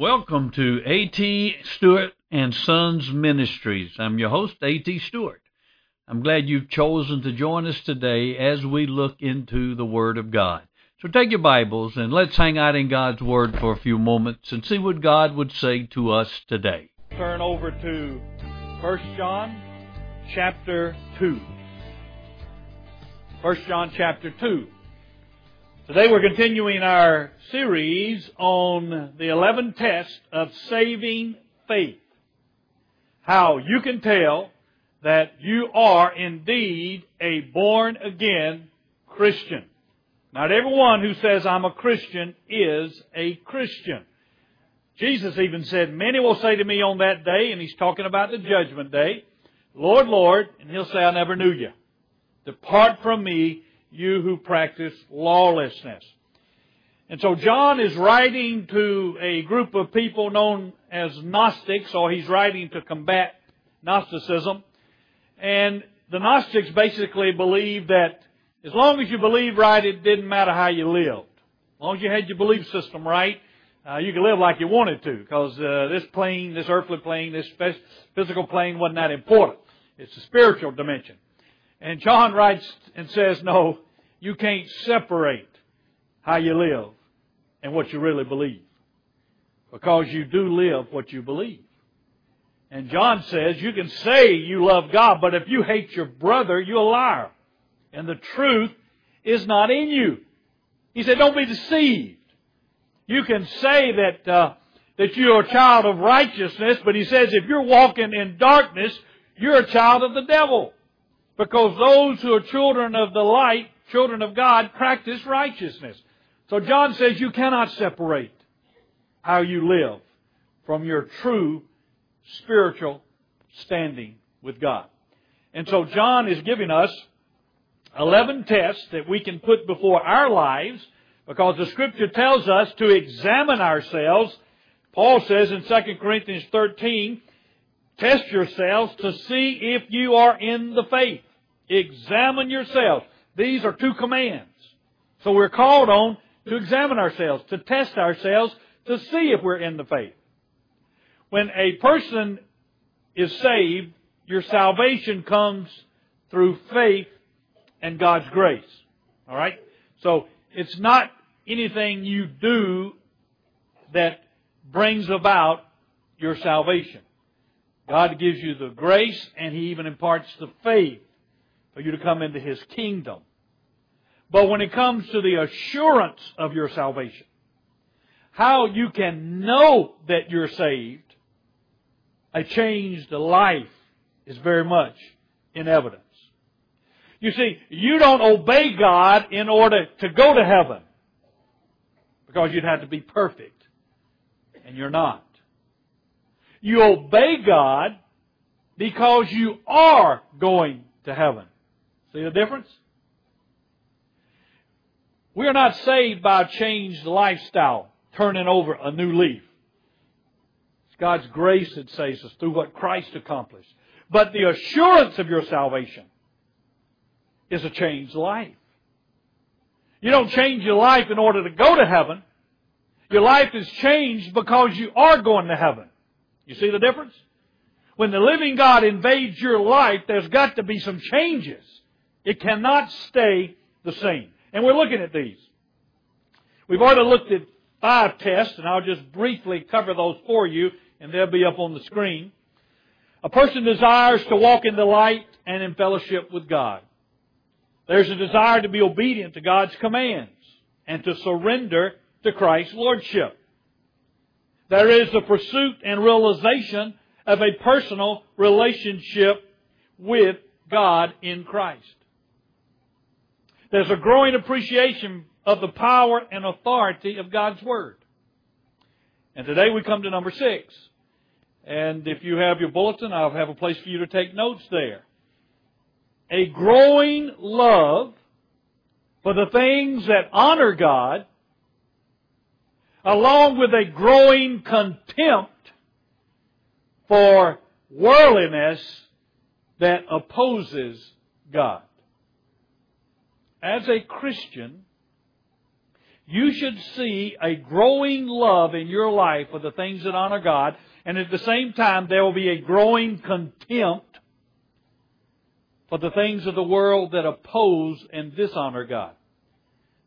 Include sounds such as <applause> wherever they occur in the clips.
Welcome to A.T. Stewart and Sons Ministries. I'm your host, A.T. Stewart. I'm glad you've chosen to join us today as we look into the Word of God. So take your Bibles and let's hang out in God's Word for a few moments and see what God would say to us today. Turn over to 1 John chapter 2. 1 John chapter 2. Today we're continuing our series on the 11 tests of saving faith. How you can tell that you are indeed a born again Christian. Not everyone who says I'm a Christian is a Christian. Jesus even said, many will say to me on that day, and he's talking about the judgment day, Lord, Lord, and he'll say, I never knew you. Depart from me, you who practice lawlessness. And so John is writing to a group of people known as Gnostics, or he's writing to combat Gnosticism. And the Gnostics basically believe that as long as you believe right, it didn't matter how you lived. As long as you had your belief system right, uh, you could live like you wanted to, because uh, this plane, this earthly plane, this physical plane wasn't that important. It's the spiritual dimension. And John writes and says, no, you can't separate how you live and what you really believe. Because you do live what you believe. And John says you can say you love God, but if you hate your brother, you're a liar. And the truth is not in you. He said, don't be deceived. You can say that, uh, that you're a child of righteousness, but he says if you're walking in darkness, you're a child of the devil. Because those who are children of the light, children of God, practice righteousness. So John says you cannot separate how you live from your true spiritual standing with God. And so John is giving us 11 tests that we can put before our lives because the scripture tells us to examine ourselves. Paul says in 2 Corinthians 13, test yourselves to see if you are in the faith. Examine yourselves. These are two commands. So we're called on to examine ourselves, to test ourselves, to see if we're in the faith. When a person is saved, your salvation comes through faith and God's grace. Alright? So, it's not anything you do that brings about your salvation. God gives you the grace and He even imparts the faith for you to come into His kingdom. But when it comes to the assurance of your salvation, how you can know that you're saved, a changed life is very much in evidence. You see, you don't obey God in order to go to heaven. Because you'd have to be perfect. And you're not. You obey God because you are going to heaven. See the difference? We are not saved by a changed lifestyle, turning over a new leaf. It's God's grace that saves us through what Christ accomplished. But the assurance of your salvation is a changed life. You don't change your life in order to go to heaven. Your life is changed because you are going to heaven. You see the difference? When the living God invades your life, there's got to be some changes. It cannot stay the same. And we're looking at these. We've already looked at five tests, and I'll just briefly cover those for you, and they'll be up on the screen. A person desires to walk in the light and in fellowship with God. There's a desire to be obedient to God's commands and to surrender to Christ's Lordship. There is the pursuit and realization of a personal relationship with God in Christ. There's a growing appreciation of the power and authority of God's Word. And today we come to number six. And if you have your bulletin, I'll have a place for you to take notes there. A growing love for the things that honor God, along with a growing contempt for worldliness that opposes God as a Christian, you should see a growing love in your life for the things that honor God, and at the same time, there will be a growing contempt for the things of the world that oppose and dishonor God.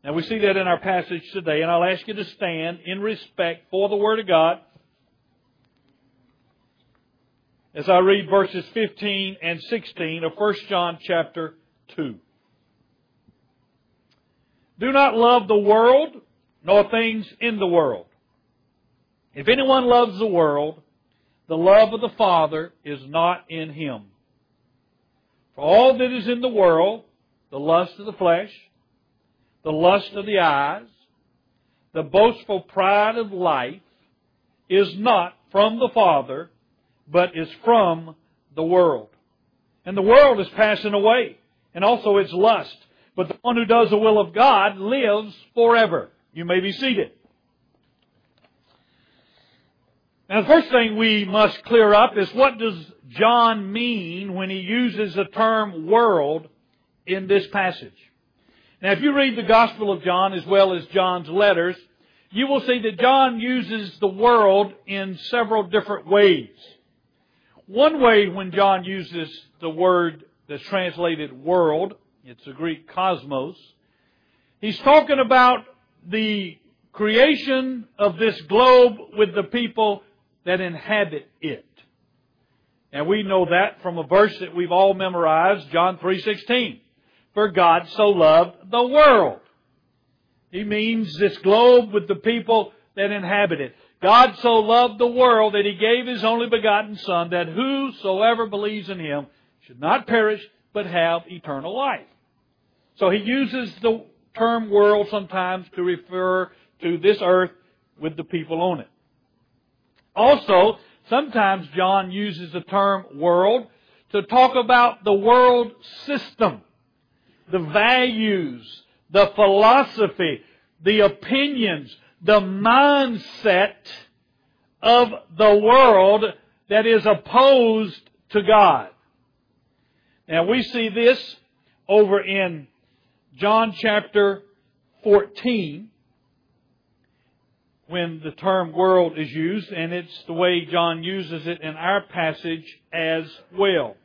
Now we see that in our passage today, and I'll ask you to stand in respect for the Word of God as I read verses 15 and 16 of 1 John chapter 2. Do not love the world, nor things in the world. If anyone loves the world, the love of the Father is not in him. For all that is in the world, the lust of the flesh, the lust of the eyes, the boastful pride of life, is not from the Father, but is from the world. And the world is passing away, and also its lust. But the one who does the will of God lives forever. You may be seated. Now the first thing we must clear up is what does John mean when he uses the term world in this passage? Now if you read the Gospel of John as well as John's letters, you will see that John uses the world in several different ways. One way when John uses the word that's translated world, it's the Greek cosmos, he's talking about the creation of this globe with the people that inhabit it. And we know that from a verse that we've all memorized, John 3:16. For God so loved the world. He means this globe with the people that inhabit it. God so loved the world that he gave his only begotten Son that whosoever believes in him should not perish but have eternal life. So he uses the term world sometimes to refer to this earth with the people on it. Also, sometimes John uses the term world to talk about the world system, the values, the philosophy, the opinions, the mindset of the world that is opposed to God. Now we see this over in John chapter 14 when the term world is used, and it's the way John uses it in our passage as well.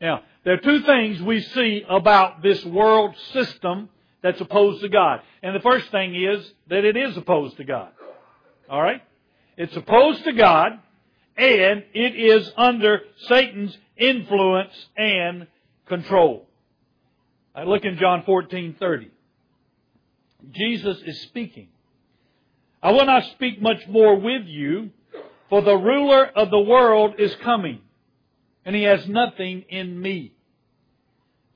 Now, there are two things we see about this world system that's opposed to God. And the first thing is that it is opposed to God. Alright? It's opposed to God and it is under Satan's influence and control. Look in John 14:30. Jesus is speaking. I will not speak much more with you, for the ruler of the world is coming, and he has nothing in me.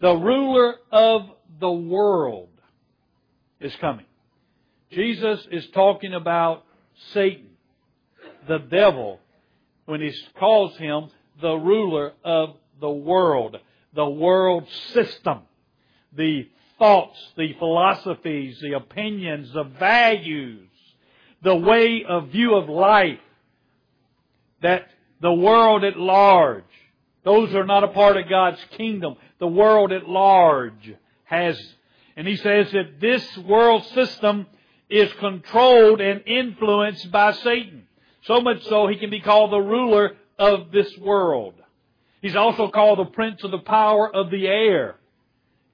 The ruler of the world is coming. Jesus is talking about Satan, the devil, when he calls him the ruler of the world, the world system, the thoughts, the philosophies, the opinions, the values, the way of view of life that the world at large, those are not a part of God's kingdom. The world at large has and he says that this world system is controlled and influenced by Satan. So much so he can be called the ruler of this world. He's also called the prince of the power of the air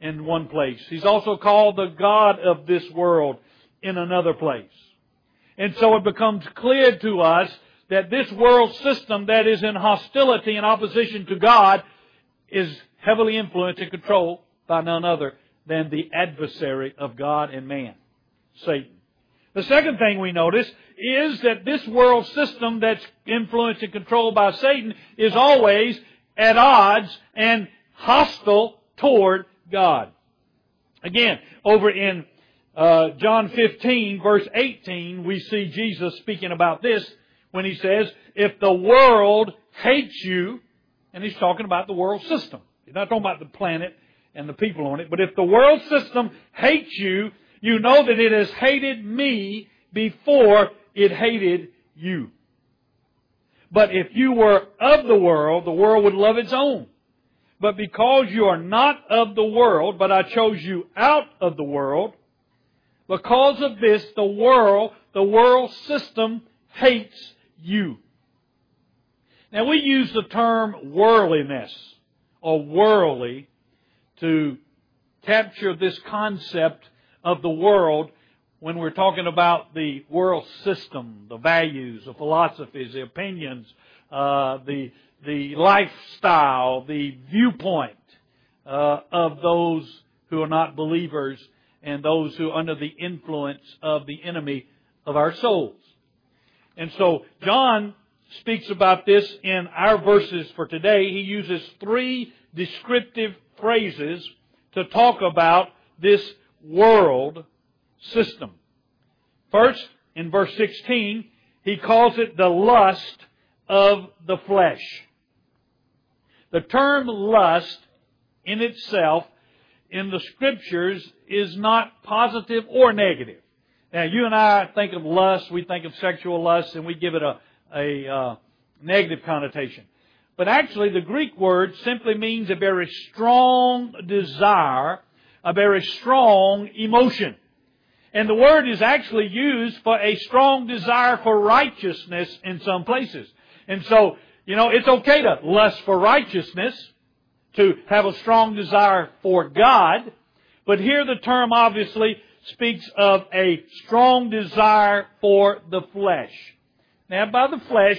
in one place. He's also called the God of this world in another place. And so it becomes clear to us that this world system that is in hostility and opposition to God is heavily influenced and controlled by none other than the adversary of God and man, Satan. The second thing we notice is that this world system that's influenced and controlled by Satan is always at odds and hostile toward God. Again, over in uh, John 15, verse 18, we see Jesus speaking about this when he says, If the world hates you, and he's talking about the world system. He's not talking about the planet and the people on it. But if the world system hates you, you know that it has hated me before it hated you. But if you were of the world, the world would love its own. But because you are not of the world, but I chose you out of the world, Because of this, the world, the world system hates you. Now we use the term worldliness or worldly to capture this concept of the world when we're talking about the world system, the values, the philosophies, the opinions, uh, the the lifestyle, the viewpoint uh, of those who are not believers and those who are under the influence of the enemy of our souls. And so John speaks about this in our verses for today. He uses three descriptive phrases to talk about this world system. First, in verse 16, he calls it the lust of the flesh. The term lust in itself in the scriptures is not positive or negative. Now, you and I think of lust, we think of sexual lust, and we give it a, a uh, negative connotation. But actually, the Greek word simply means a very strong desire, a very strong emotion. And the word is actually used for a strong desire for righteousness in some places. And so, you know, it's okay to lust for righteousness, to have a strong desire for God, but here the term obviously speaks of a strong desire for the flesh. Now, by the flesh,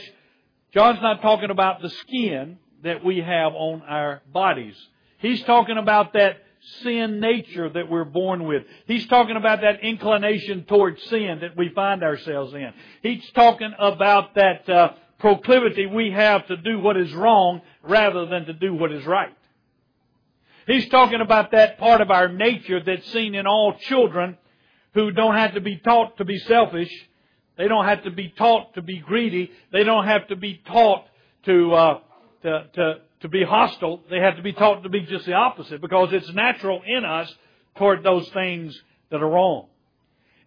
John's not talking about the skin that we have on our bodies. He's talking about that sin nature that we're born with. He's talking about that inclination towards sin that we find ourselves in. He's talking about that uh, proclivity we have to do what is wrong rather than to do what is right. He's talking about that part of our nature that's seen in all children who don't have to be taught to be selfish. They don't have to be taught to be greedy. They don't have to be taught to, uh, to, to, to be hostile. They have to be taught to be just the opposite because it's natural in us toward those things that are wrong.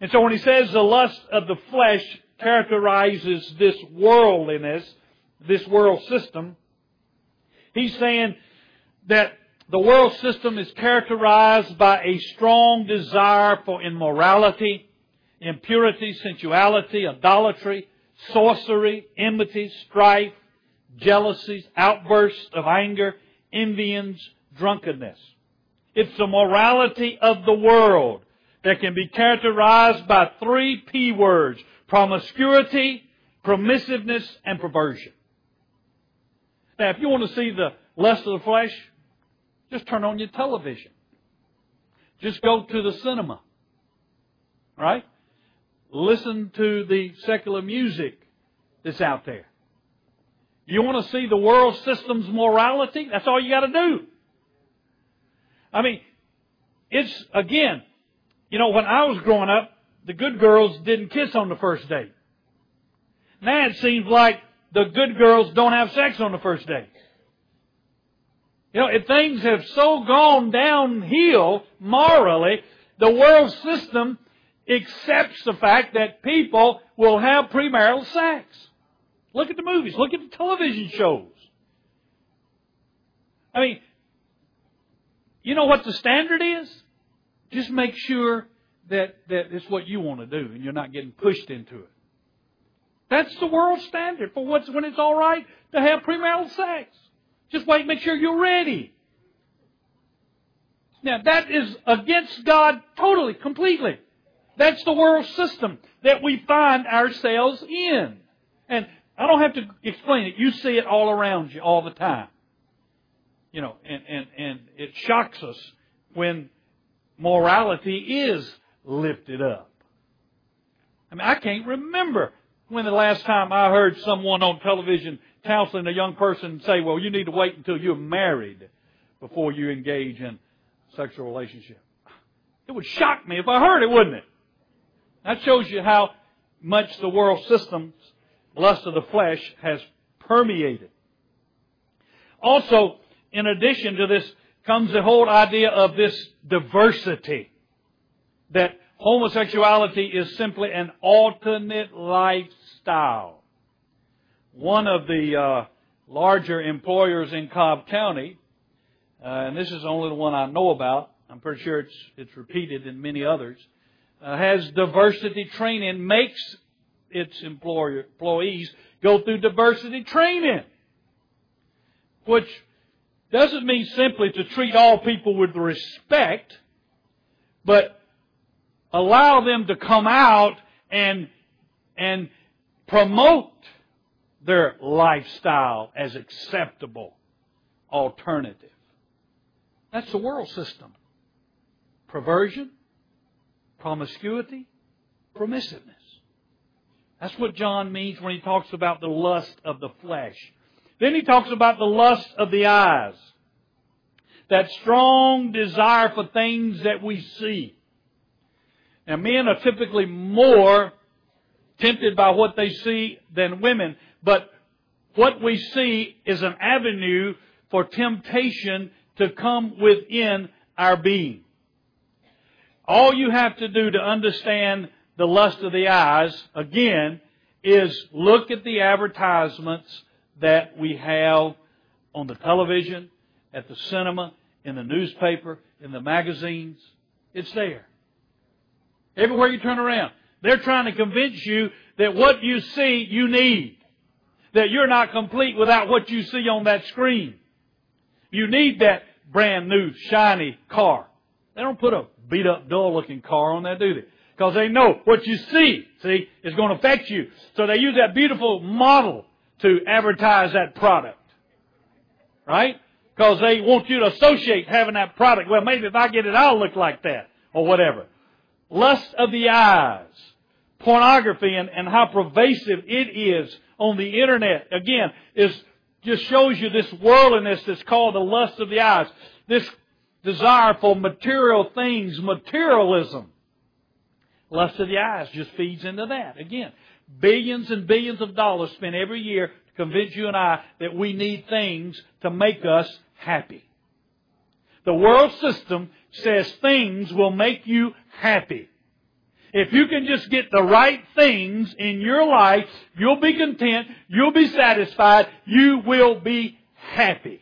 And so when he says the lust of the flesh characterizes this worldliness, this world system, he's saying that the world system is characterized by a strong desire for immorality, impurity, sensuality, idolatry, sorcery, enmity, strife, jealousies, outbursts of anger, envyings, drunkenness. It's the morality of the world that can be characterized by three P words. Promiscuity, permissiveness, and perversion. Now, if you want to see the lust of the flesh, just turn on your television. Just go to the cinema. Right? Listen to the secular music that's out there. You want to see the world system's morality? That's all you got to do. I mean, it's, again, you know, when I was growing up, the good girls didn't kiss on the first date. Now it seems like the good girls don't have sex on the first date. You know, if things have so gone downhill morally, the world system accepts the fact that people will have premarital sex. Look at the movies. Look at the television shows. I mean, you know what the standard is? Just make sure that, that it's what you want to do and you're not getting pushed into it. That's the world standard for what's when it's all right to have premarital sex. Just wait, make sure you're ready. Now that is against God totally, completely. That's the world system that we find ourselves in. And I don't have to explain it. You see it all around you all the time. You know, and, and, and it shocks us when morality is lifted up. I mean, I can't remember when the last time I heard someone on television counseling a young person say, well, you need to wait until you're married before you engage in sexual relationship. It would shock me if I heard it, wouldn't it? That shows you how much the world system's lust of the flesh has permeated. Also, in addition to this comes the whole idea of this diversity. That homosexuality is simply an alternate lifestyle one of the uh, larger employers in Cobb County, uh, and this is only the one I know about. I'm pretty sure it's it's repeated in many others. uh, has diversity training, makes its employer, employees go through diversity training. Which doesn't mean simply to treat all people with respect, but allow them to come out and, and promote their lifestyle as acceptable alternative. That's the world system. Perversion, promiscuity, permissiveness. That's what John means when he talks about the lust of the flesh. Then he talks about the lust of the eyes. That strong desire for things that we see. Now men are typically more tempted by what they see than women, but what we see is an avenue for temptation to come within our being. All you have to do to understand the lust of the eyes, again, is look at the advertisements that we have on the television, at the cinema, in the newspaper, in the magazines. It's there. Everywhere you turn around. They're trying to convince you that what you see, you need. That you're not complete without what you see on that screen. You need that brand new, shiny car. They don't put a beat up, dull looking car on there, do they? Because they know what you see, see, is going to affect you. So they use that beautiful model to advertise that product. Right? Because they want you to associate having that product. Well, maybe if I get it, I'll look like that. Or whatever. Lust of the eyes. Pornography and, and how pervasive it is on the internet. Again, is just shows you this worldliness that's called the lust of the eyes. This desire for material things, materialism. Lust of the eyes just feeds into that. Again, billions and billions of dollars spent every year to convince you and I that we need things to make us happy. The world system says things will make you happy. If you can just get the right things in your life, you'll be content, you'll be satisfied, you will be happy.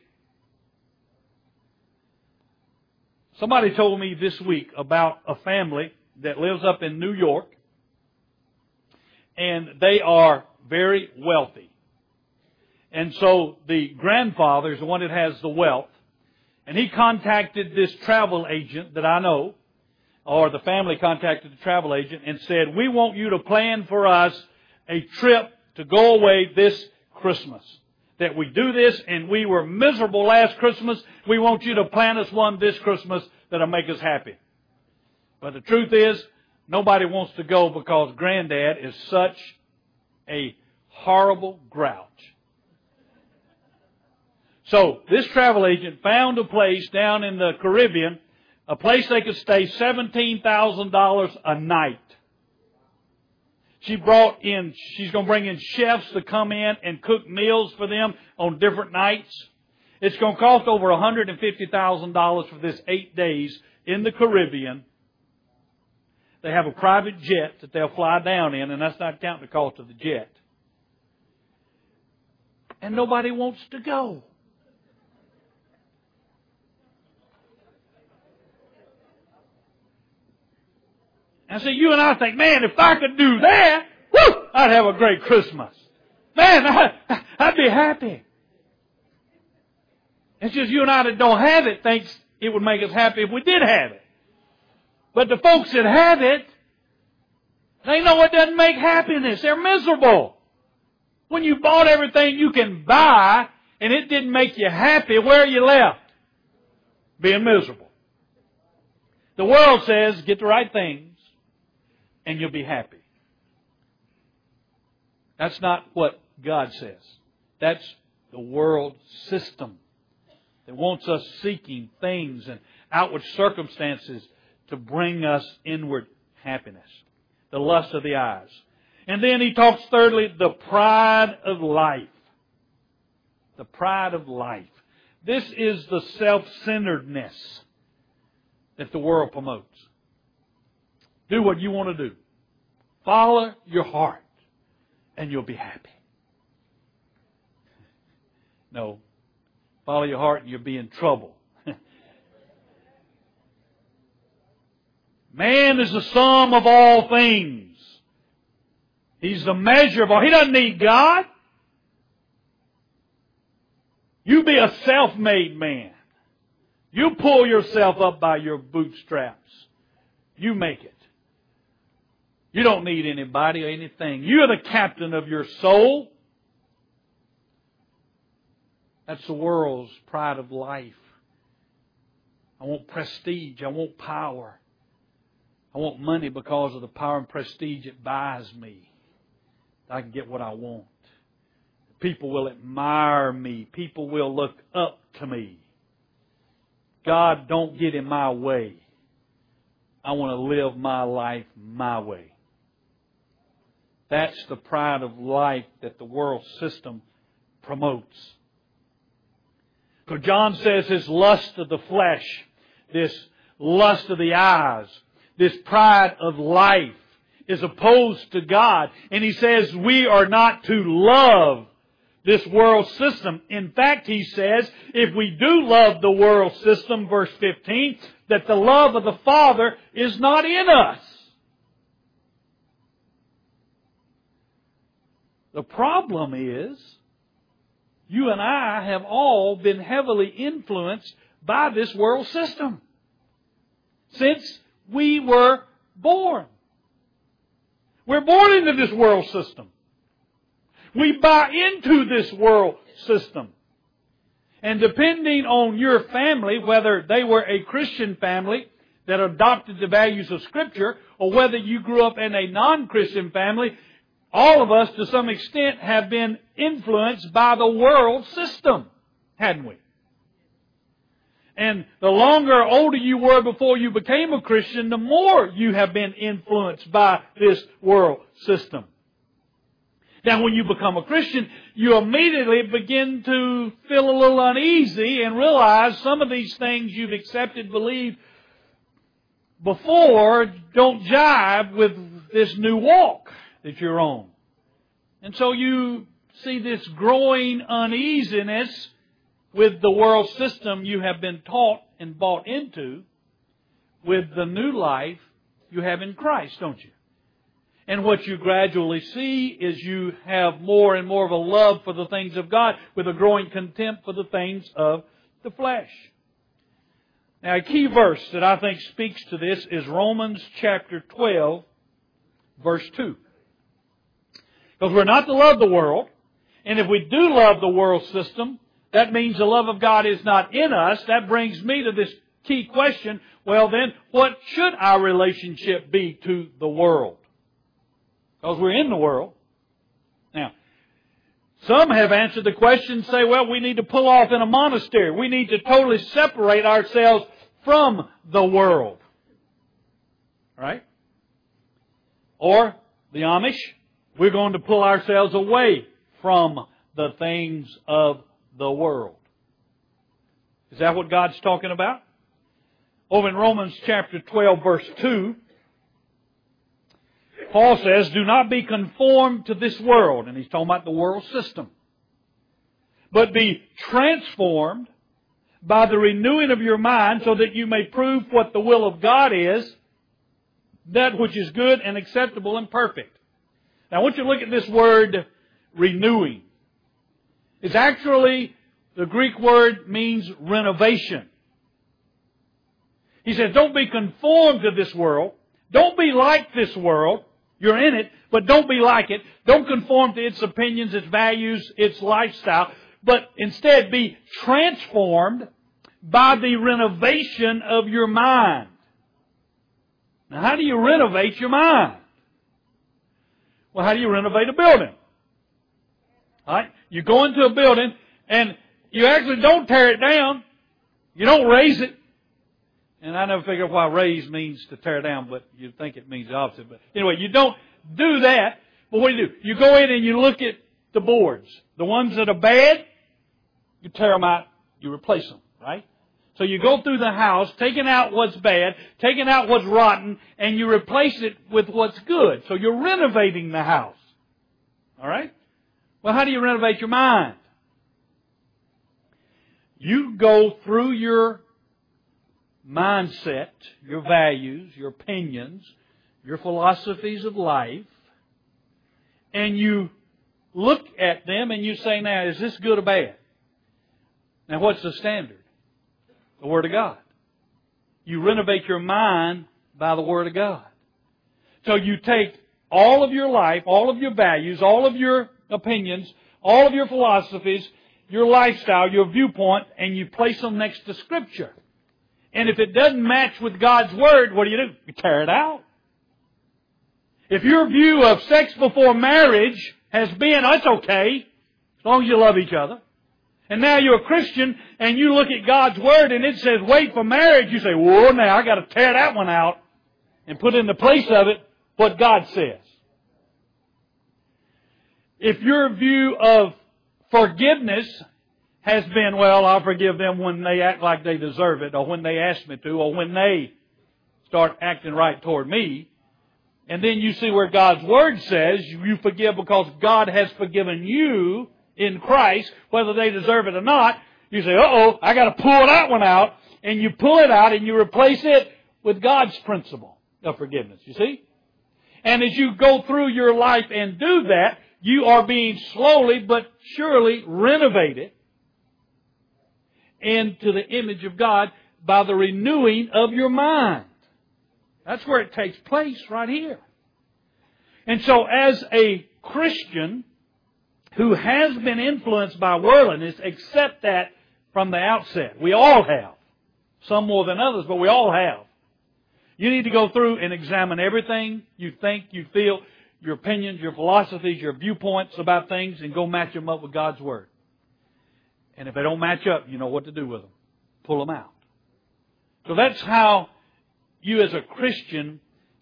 Somebody told me this week about a family that lives up in New York, and they are very wealthy. And so the grandfather is the one that has the wealth, and he contacted this travel agent that I know, or the family contacted the travel agent and said, we want you to plan for us a trip to go away this Christmas. That we do this and we were miserable last Christmas. We want you to plan us one this Christmas that'll make us happy. But the truth is, nobody wants to go because granddad is such a horrible grouch. So this travel agent found a place down in the Caribbean a place they could stay $17,000 a night. She brought in, she's going to bring in chefs to come in and cook meals for them on different nights. It's going to cost over $150,000 for this eight days in the Caribbean. They have a private jet that they'll fly down in, and that's not counting the cost of the jet. And nobody wants to go. And so you and I think, man, if I could do that, whoo, I'd have a great Christmas. Man, <laughs> I, I'd be happy. It's just you and I that don't have it thinks it would make us happy if we did have it. But the folks that have it, they know it doesn't make happiness. They're miserable. When you bought everything you can buy and it didn't make you happy, where are you left? Being miserable. The world says, get the right things and you'll be happy. That's not what God says. That's the world system that wants us seeking things and outward circumstances to bring us inward happiness. The lust of the eyes. And then he talks thirdly, the pride of life. The pride of life. This is the self-centeredness that the world promotes. Do what you want to do. Follow your heart and you'll be happy. No. Follow your heart and you'll be in trouble. <laughs> Man is the sum of all things. He's the measure of all. He doesn't need God. You be a self-made man. You pull yourself up by your bootstraps. You make it. You don't need anybody or anything. You're the captain of your soul. That's the world's pride of life. I want prestige. I want power. I want money because of the power and prestige it buys me. I can get what I want. People will admire me. People will look up to me. God, don't get in my way. I want to live my life my way. That's the pride of life that the world system promotes. So John says this lust of the flesh, this lust of the eyes, this pride of life is opposed to God. And he says we are not to love this world system. In fact, he says, if we do love the world system, verse 15, that the love of the Father is not in us. The problem is, you and I have all been heavily influenced by this world system since we were born. We're born into this world system. We buy into this world system. And depending on your family, whether they were a Christian family that adopted the values of Scripture, or whether you grew up in a non-Christian family, all of us to some extent have been influenced by the world system, hadn't we? And the longer or older you were before you became a Christian, the more you have been influenced by this world system. Now when you become a Christian, you immediately begin to feel a little uneasy and realize some of these things you've accepted, believed before don't jive with this new walk that you're on. And so you see this growing uneasiness with the world system you have been taught and bought into with the new life you have in Christ, don't you? And what you gradually see is you have more and more of a love for the things of God with a growing contempt for the things of the flesh. Now a key verse that I think speaks to this is Romans chapter 12 verse 2. Because we're not to love the world. And if we do love the world system, that means the love of God is not in us. That brings me to this key question. Well then, what should our relationship be to the world? Because we're in the world. Now, some have answered the question say, well, we need to pull off in a monastery. We need to totally separate ourselves from the world. Right? Or the Amish, we're going to pull ourselves away from the things of the world. Is that what God's talking about? Over in Romans chapter 12 verse 2, Paul says, do not be conformed to this world. And he's talking about the world system. But be transformed by the renewing of your mind so that you may prove what the will of God is, that which is good and acceptable and perfect. Now I want you to look at this word renewing. It's actually, the Greek word means renovation. He says, don't be conformed to this world. Don't be like this world. You're in it, but don't be like it. Don't conform to its opinions, its values, its lifestyle, but instead be transformed by the renovation of your mind. Now how do you renovate your mind? Well, how do you renovate a building? Alright? You go into a building and you actually don't tear it down. You don't raise it. And I never figured out why raise means to tear down, but you think it means the opposite. But anyway, you don't do that. But what do you do? You go in and you look at the boards. The ones that are bad, you tear them out, you replace them, right? So you go through the house, taking out what's bad, taking out what's rotten, and you replace it with what's good. So you're renovating the house. Alright? Well, how do you renovate your mind? You go through your mindset, your values, your opinions, your philosophies of life, and you look at them and you say, now, is this good or bad? Now, what's the standard? The Word of God. You renovate your mind by the Word of God. So you take all of your life, all of your values, all of your opinions, all of your philosophies, your lifestyle, your viewpoint, and you place them next to Scripture. And if it doesn't match with God's Word, what do you do? You tear it out. If your view of sex before marriage has been, that's okay, as long as you love each other, and now you're a Christian and you look at God's Word and it says wait for marriage, you say, whoa, now I gotta tear that one out and put in the place of it what God says. If your view of forgiveness has been, well, I'll forgive them when they act like they deserve it, or when they ask me to, or when they start acting right toward me, and then you see where God's Word says you forgive because God has forgiven you in Christ, whether they deserve it or not, you say, oh, I gotta pull that one out, and you pull it out and you replace it with God's principle of forgiveness, you see? And as you go through your life and do that, you are being slowly but surely renovated into the image of God by the renewing of your mind. That's where it takes place right here. And so as a Christian who has been influenced by worldliness, accept that from the outset. We all have. Some more than others, but we all have. You need to go through and examine everything you think, you feel, your opinions, your philosophies, your viewpoints about things, and go match them up with God's Word. And if they don't match up, you know what to do with them. Pull them out. So that's how you as a Christian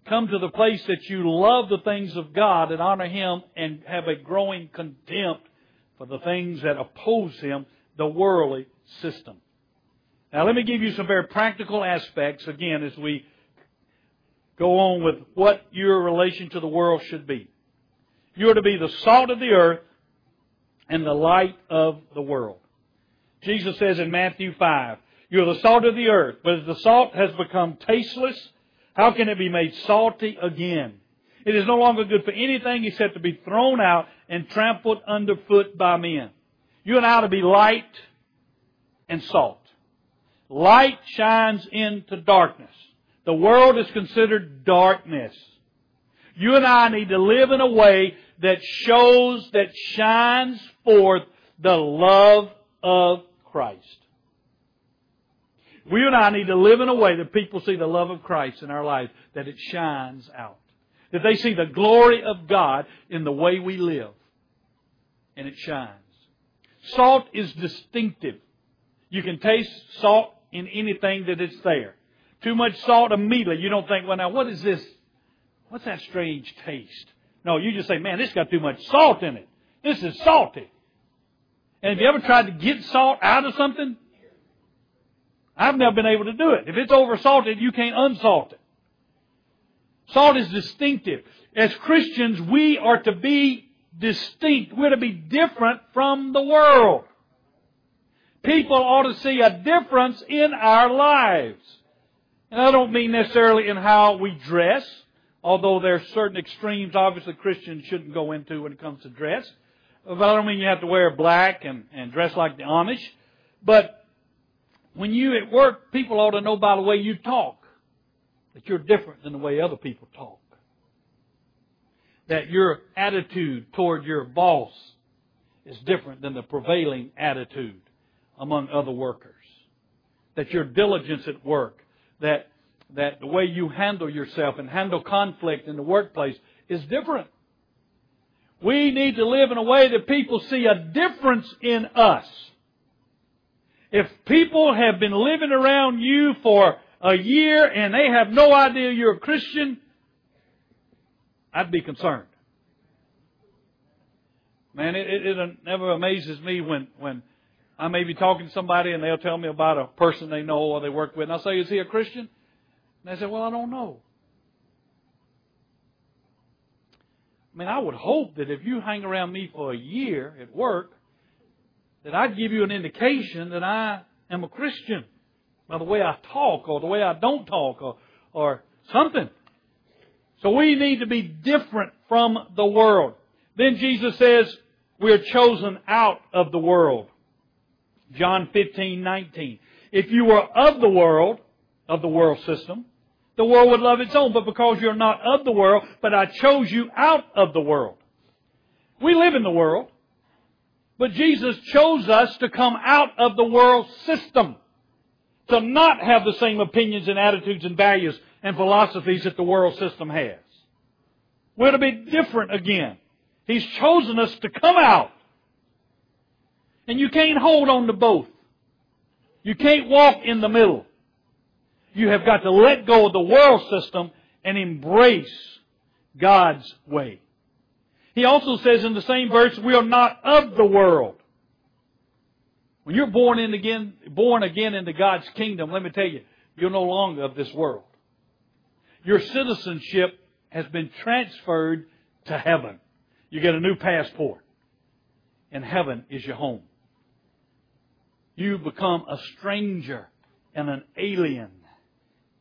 come to the place that you love the things of God and honor Him and have a growing contempt for the things that oppose Him, the worldly system. Now let me give you some very practical aspects again as we go on with what your relation to the world should be. You are to be the salt of the earth and the light of the world. Jesus says in Matthew 5, You are the salt of the earth, but as the salt has become tasteless, how can it be made salty again? It is no longer good for anything except to be thrown out and trampled underfoot by men. You and I to be light and salt. Light shines into darkness. The world is considered darkness. You and I need to live in a way that shows, that shines forth the love of Christ. We and I need to live in a way that people see the love of Christ in our life, that it shines out. That they see the glory of God in the way we live. And it shines. Salt is distinctive. You can taste salt in anything that is there. Too much salt immediately. You don't think, well now what is this? What's that strange taste? No, you just say, man, this got too much salt in it. This is salty. And have you ever tried to get salt out of something? I've never been able to do it. If it's oversalted, you can't unsalt it. Salt is distinctive. As Christians, we are to be distinct. We're to be different from the world. People ought to see a difference in our lives. And I don't mean necessarily in how we dress, although there are certain extremes obviously Christians shouldn't go into when it comes to dress. But I don't mean you have to wear black and, and dress like the Amish. But when you at work, people ought to know by the way you talk that you're different than the way other people talk. That your attitude toward your boss is different than the prevailing attitude among other workers. That your diligence at work, that, that the way you handle yourself and handle conflict in the workplace is different. We need to live in a way that people see a difference in us. If people have been living around you for a year and they have no idea you're a Christian, I'd be concerned. Man, it, it, it never amazes me when, when I may be talking to somebody and they'll tell me about a person they know or they work with, and I'll say, Is he a Christian? And they say, Well, I don't know. I mean, I would hope that if you hang around me for a year at work, that I'd give you an indication that I am a Christian. by the way I talk or the way I don't talk or, or something. So we need to be different from the world. Then Jesus says, we are chosen out of the world. John 15, 19. If you were of the world, of the world system, the world would love its own, but because you're not of the world, but I chose you out of the world. We live in the world, but Jesus chose us to come out of the world system to not have the same opinions and attitudes and values and philosophies that the world system has. We're to be different again. He's chosen us to come out. And you can't hold on to both. You can't walk in the middle. You have got to let go of the world system and embrace God's way. He also says in the same verse, we are not of the world. When you're born in again, born again into God's kingdom, let me tell you, you're no longer of this world. Your citizenship has been transferred to heaven. You get a new passport. And heaven is your home. You become a stranger and an alien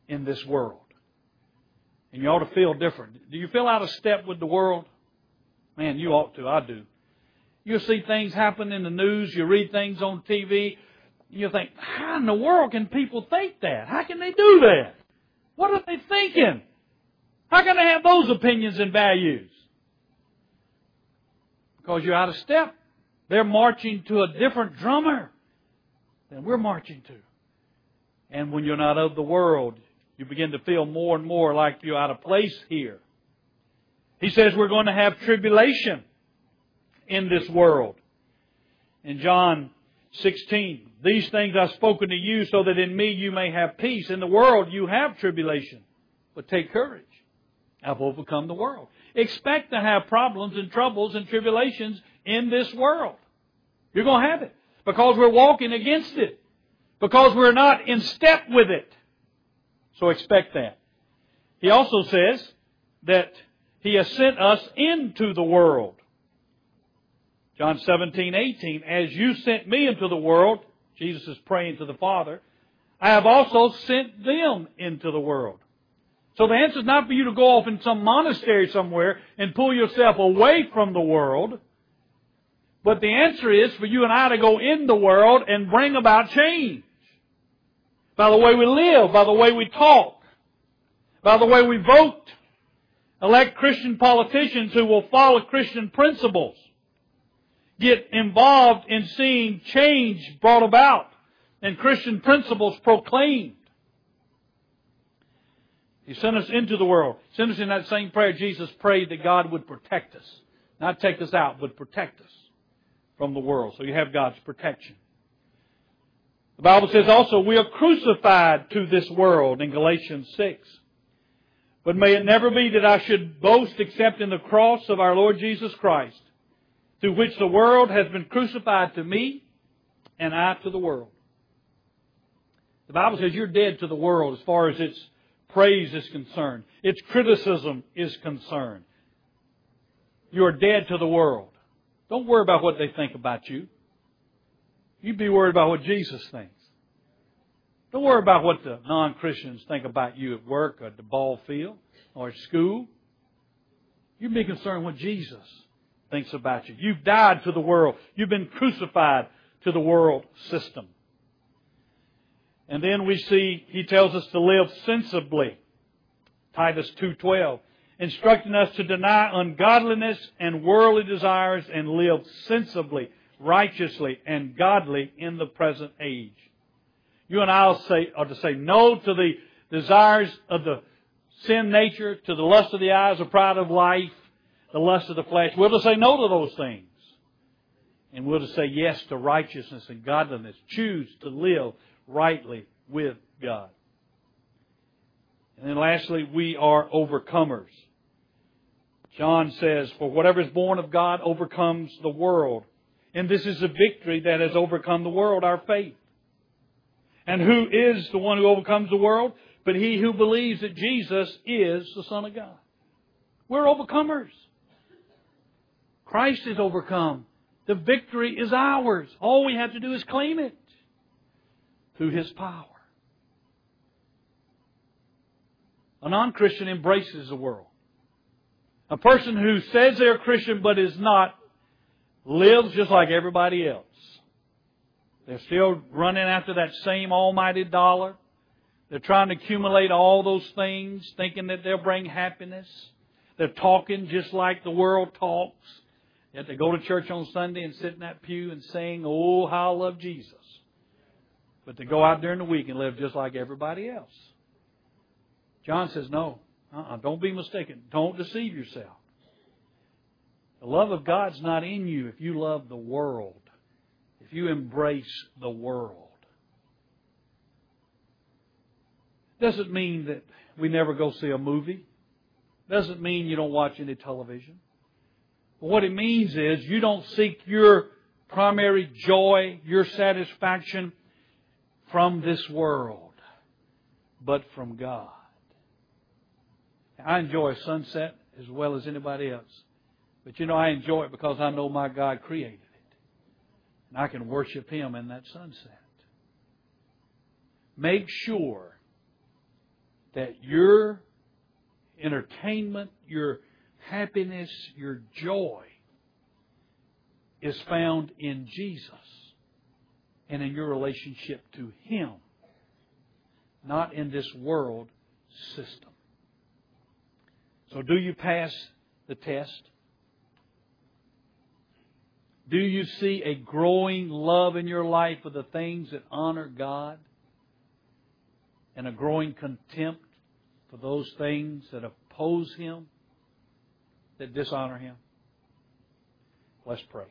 in this world. And you ought to feel different. Do you feel out of step with the world? Man, you ought to. I do. You see things happen in the news, you read things on TV, you think, how in the world can people think that? How can they do that? What are they thinking? How can they have those opinions and values? Because you're out of step. They're marching to a different drummer than we're marching to. And when you're not of the world, you begin to feel more and more like you're out of place here. He says we're going to have tribulation in this world. In John 16, these things I've spoken to you so that in me you may have peace. In the world you have tribulation, but take courage. I've overcome the world. Expect to have problems and troubles and tribulations in this world. You're going to have it because we're walking against it, because we're not in step with it. So expect that. He also says that he has sent us into the world. John 17, 18, as you sent me into the world, Jesus is praying to the Father, I have also sent them into the world. So the answer is not for you to go off in some monastery somewhere and pull yourself away from the world. But the answer is for you and I to go in the world and bring about change. By the way we live, by the way we talk, by the way we vote, elect Christian politicians who will follow Christian principles, get involved in seeing change brought about and Christian principles proclaimed. He sent us into the world. Sent us in that same prayer Jesus prayed that God would protect us. Not take us out, but protect us from the world. So you have God's protection. The Bible says also we are crucified to this world in Galatians 6. But may it never be that I should boast except in the cross of our Lord Jesus Christ, through which the world has been crucified to me and I to the world. The Bible says you're dead to the world as far as its praise is concerned, its criticism is concerned. You are dead to the world. Don't worry about what they think about you. You be worried about what Jesus thinks. Don't worry about what the non Christians think about you at work or at the ball field or at school. You be concerned what Jesus thinks about you. You've died to the world. You've been crucified to the world system. And then we see he tells us to live sensibly. Titus 2:12, instructing us to deny ungodliness and worldly desires and live sensibly, righteously, and godly in the present age. You and I say, are to say no to the desires of the sin nature, to the lust of the eyes, the pride of life, the lust of the flesh. We're to say no to those things. And we're to say yes to righteousness and godliness. Choose to live rightly with God. And then lastly, we are overcomers. John says, For whatever is born of God overcomes the world. And this is a victory that has overcome the world, our faith. And who is the one who overcomes the world? But he who believes that Jesus is the Son of God. We're overcomers. Christ is overcome. The victory is ours. All we have to do is claim it through his power. A non Christian embraces the world. A person who says they're a Christian but is not lives just like everybody else. They're still running after that same almighty dollar. They're trying to accumulate all those things, thinking that they'll bring happiness. They're talking just like the world talks. Yet they go to church on Sunday and sit in that pew and sing, Oh, how I love Jesus. But they go out during the week and live just like everybody else. John says, No, uh-uh, don't be mistaken. Don't deceive yourself. The love of God's not in you if you love the world, you embrace the world. Doesn't mean that we never go see a movie. Doesn't mean you don't watch any television. But what it means is you don't seek your primary joy, your satisfaction from this world, but from God. I enjoy sunset as well as anybody else. But you know, I enjoy it because I know my God created. And I can worship Him in that sunset. Make sure that your entertainment, your happiness, your joy is found in Jesus and in your relationship to Him, not in this world system. So, do you pass the test? Do you see a growing love in your life for the things that honor God? And a growing contempt for those things that oppose Him, that dishonor Him? Let's pray.